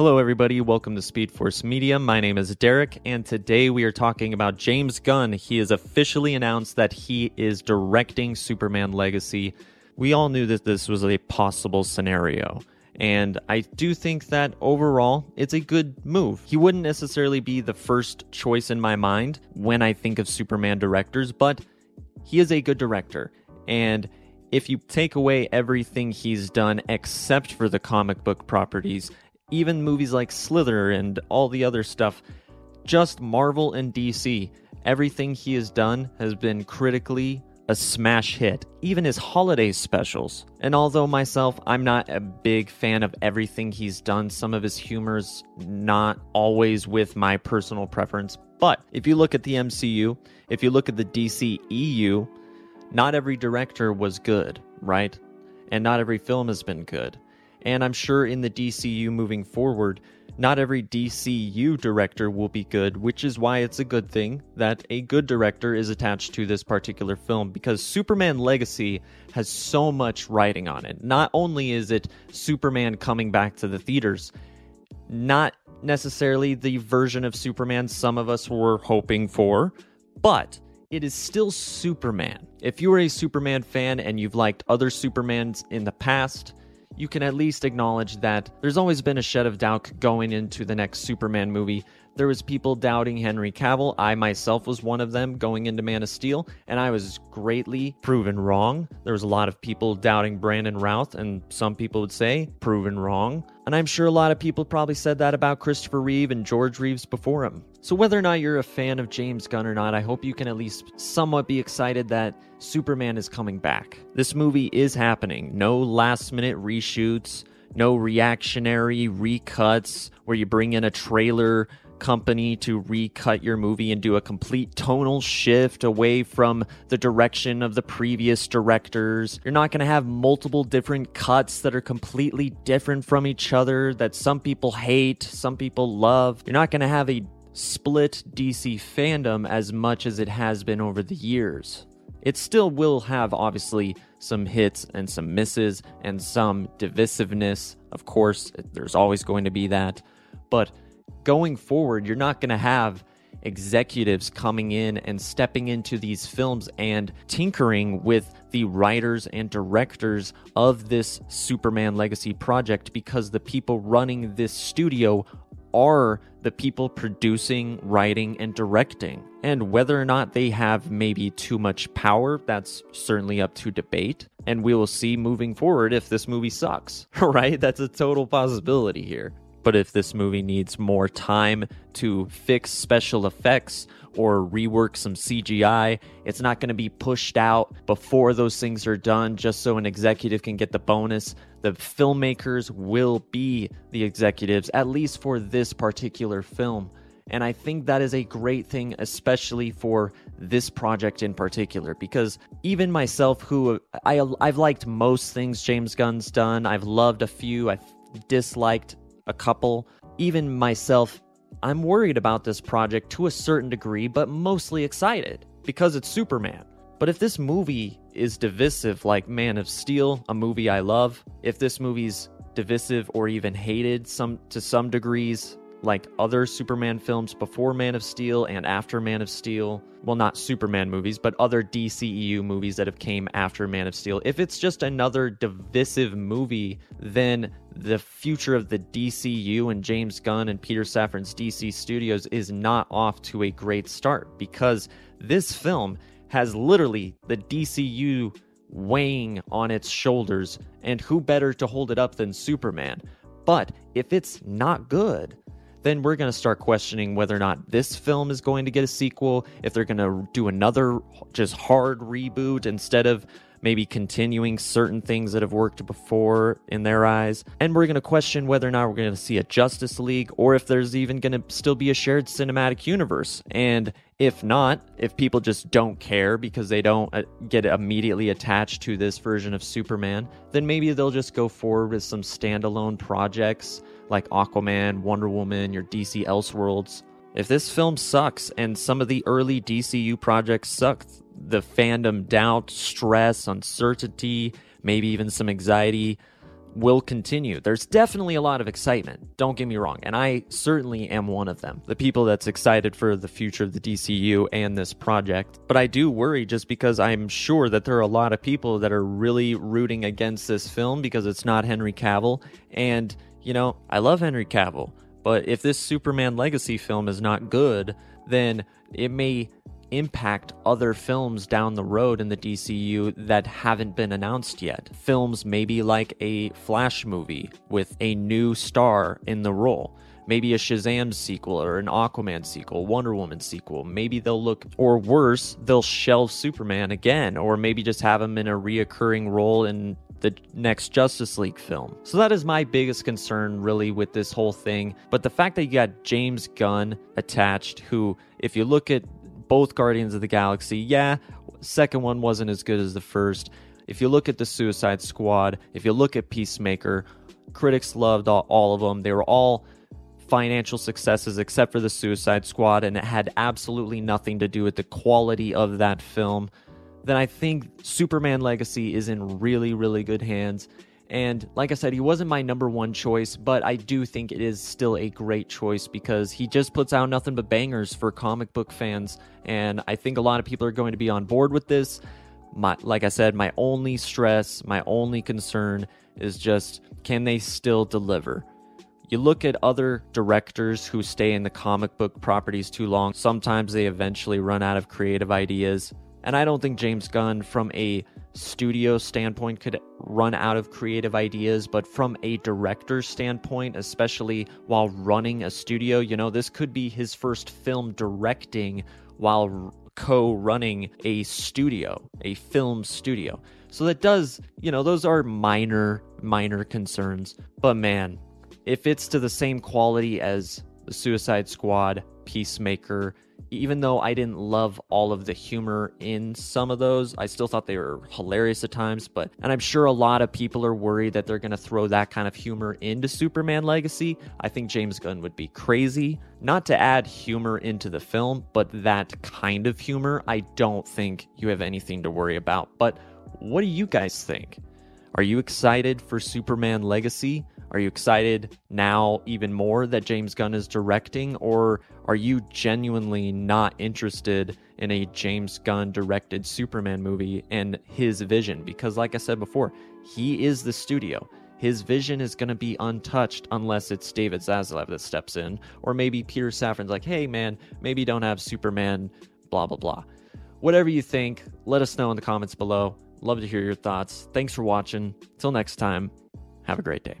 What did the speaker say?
Hello, everybody. Welcome to Speed Force Media. My name is Derek, and today we are talking about James Gunn. He has officially announced that he is directing Superman Legacy. We all knew that this was a possible scenario. And I do think that overall, it's a good move. He wouldn't necessarily be the first choice in my mind when I think of Superman directors, but he is a good director. And if you take away everything he's done except for the comic book properties, even movies like Slither and all the other stuff, just Marvel and DC, everything he has done has been critically a smash hit, even his holiday specials. And although myself, I'm not a big fan of everything he's done, some of his humor's not always with my personal preference. But if you look at the MCU, if you look at the DC EU, not every director was good, right? And not every film has been good. And I'm sure in the DCU moving forward, not every DCU director will be good, which is why it's a good thing that a good director is attached to this particular film because Superman Legacy has so much writing on it. Not only is it Superman coming back to the theaters, not necessarily the version of Superman some of us were hoping for, but it is still Superman. If you are a Superman fan and you've liked other Supermans in the past, you can at least acknowledge that there's always been a shed of doubt going into the next Superman movie. There was people doubting Henry Cavill. I myself was one of them going into Man of Steel, and I was greatly proven wrong. There was a lot of people doubting Brandon Routh, and some people would say proven wrong. And I'm sure a lot of people probably said that about Christopher Reeve and George Reeves before him. So, whether or not you're a fan of James Gunn or not, I hope you can at least somewhat be excited that Superman is coming back. This movie is happening. No last minute reshoots, no reactionary recuts where you bring in a trailer company to recut your movie and do a complete tonal shift away from the direction of the previous directors. You're not going to have multiple different cuts that are completely different from each other that some people hate, some people love. You're not going to have a split DC fandom as much as it has been over the years. It still will have, obviously, some hits and some misses and some divisiveness. Of course, there's always going to be that. But going forward, you're not going to have executives coming in and stepping into these films and tinkering with the writers and directors of this Superman Legacy project because the people running this studio are the people producing, writing, and directing. And whether or not they have maybe too much power, that's certainly up to debate. And we will see moving forward if this movie sucks, right? That's a total possibility here. But if this movie needs more time to fix special effects or rework some CGI, it's not going to be pushed out before those things are done just so an executive can get the bonus. The filmmakers will be the executives, at least for this particular film. And I think that is a great thing, especially for this project in particular, because even myself, who I, I've liked most things James Gunn's done, I've loved a few, I've disliked a couple. Even myself, I'm worried about this project to a certain degree, but mostly excited because it's Superman. But if this movie is divisive like Man of Steel, a movie I love, if this movie's divisive or even hated some to some degrees like other Superman films before Man of Steel and after Man of Steel, well not Superman movies, but other DCEU movies that have came after Man of Steel. If it's just another divisive movie, then the future of the DCU and James Gunn and Peter Safran's DC Studios is not off to a great start because this film has literally the DCU weighing on its shoulders, and who better to hold it up than Superman? But if it's not good, then we're going to start questioning whether or not this film is going to get a sequel, if they're going to do another just hard reboot instead of maybe continuing certain things that have worked before in their eyes. And we're going to question whether or not we're going to see a Justice League or if there's even going to still be a shared cinematic universe. And if not, if people just don't care because they don't uh, get immediately attached to this version of Superman, then maybe they'll just go forward with some standalone projects like Aquaman, Wonder Woman, your DC Elseworlds. If this film sucks and some of the early DCU projects suck, the fandom doubt, stress, uncertainty, maybe even some anxiety will continue. There's definitely a lot of excitement, don't get me wrong, and I certainly am one of them. The people that's excited for the future of the DCU and this project. But I do worry just because I'm sure that there are a lot of people that are really rooting against this film because it's not Henry Cavill. And, you know, I love Henry Cavill, but if this Superman Legacy film is not good, then it may impact other films down the road in the DCU that haven't been announced yet. Films maybe like a Flash movie with a new star in the role. Maybe a Shazam sequel or an Aquaman sequel, Wonder Woman sequel. Maybe they'll look, or worse, they'll shelve Superman again, or maybe just have him in a reoccurring role in the next Justice League film. So that is my biggest concern, really, with this whole thing. But the fact that you got James Gunn attached, who, if you look at both Guardians of the Galaxy. Yeah, second one wasn't as good as the first. If you look at the Suicide Squad, if you look at Peacemaker, critics loved all, all of them. They were all financial successes except for the Suicide Squad, and it had absolutely nothing to do with the quality of that film. Then I think Superman Legacy is in really, really good hands. And like I said, he wasn't my number one choice, but I do think it is still a great choice because he just puts out nothing but bangers for comic book fans. And I think a lot of people are going to be on board with this. My, like I said, my only stress, my only concern is just can they still deliver? You look at other directors who stay in the comic book properties too long, sometimes they eventually run out of creative ideas. And I don't think James Gunn, from a studio standpoint could run out of creative ideas, but from a director standpoint, especially while running a studio, you know, this could be his first film directing while co running a studio, a film studio. So that does, you know, those are minor, minor concerns. But man, if it's to the same quality as the Suicide Squad, Peacemaker, even though I didn't love all of the humor in some of those, I still thought they were hilarious at times. But, and I'm sure a lot of people are worried that they're going to throw that kind of humor into Superman Legacy. I think James Gunn would be crazy not to add humor into the film, but that kind of humor, I don't think you have anything to worry about. But what do you guys think? Are you excited for Superman Legacy? Are you excited now even more that James Gunn is directing, or are you genuinely not interested in a James Gunn directed Superman movie and his vision? Because, like I said before, he is the studio. His vision is going to be untouched unless it's David Zaslav that steps in, or maybe Peter Safran's like, hey man, maybe don't have Superman, blah, blah, blah. Whatever you think, let us know in the comments below. Love to hear your thoughts. Thanks for watching. Till next time, have a great day.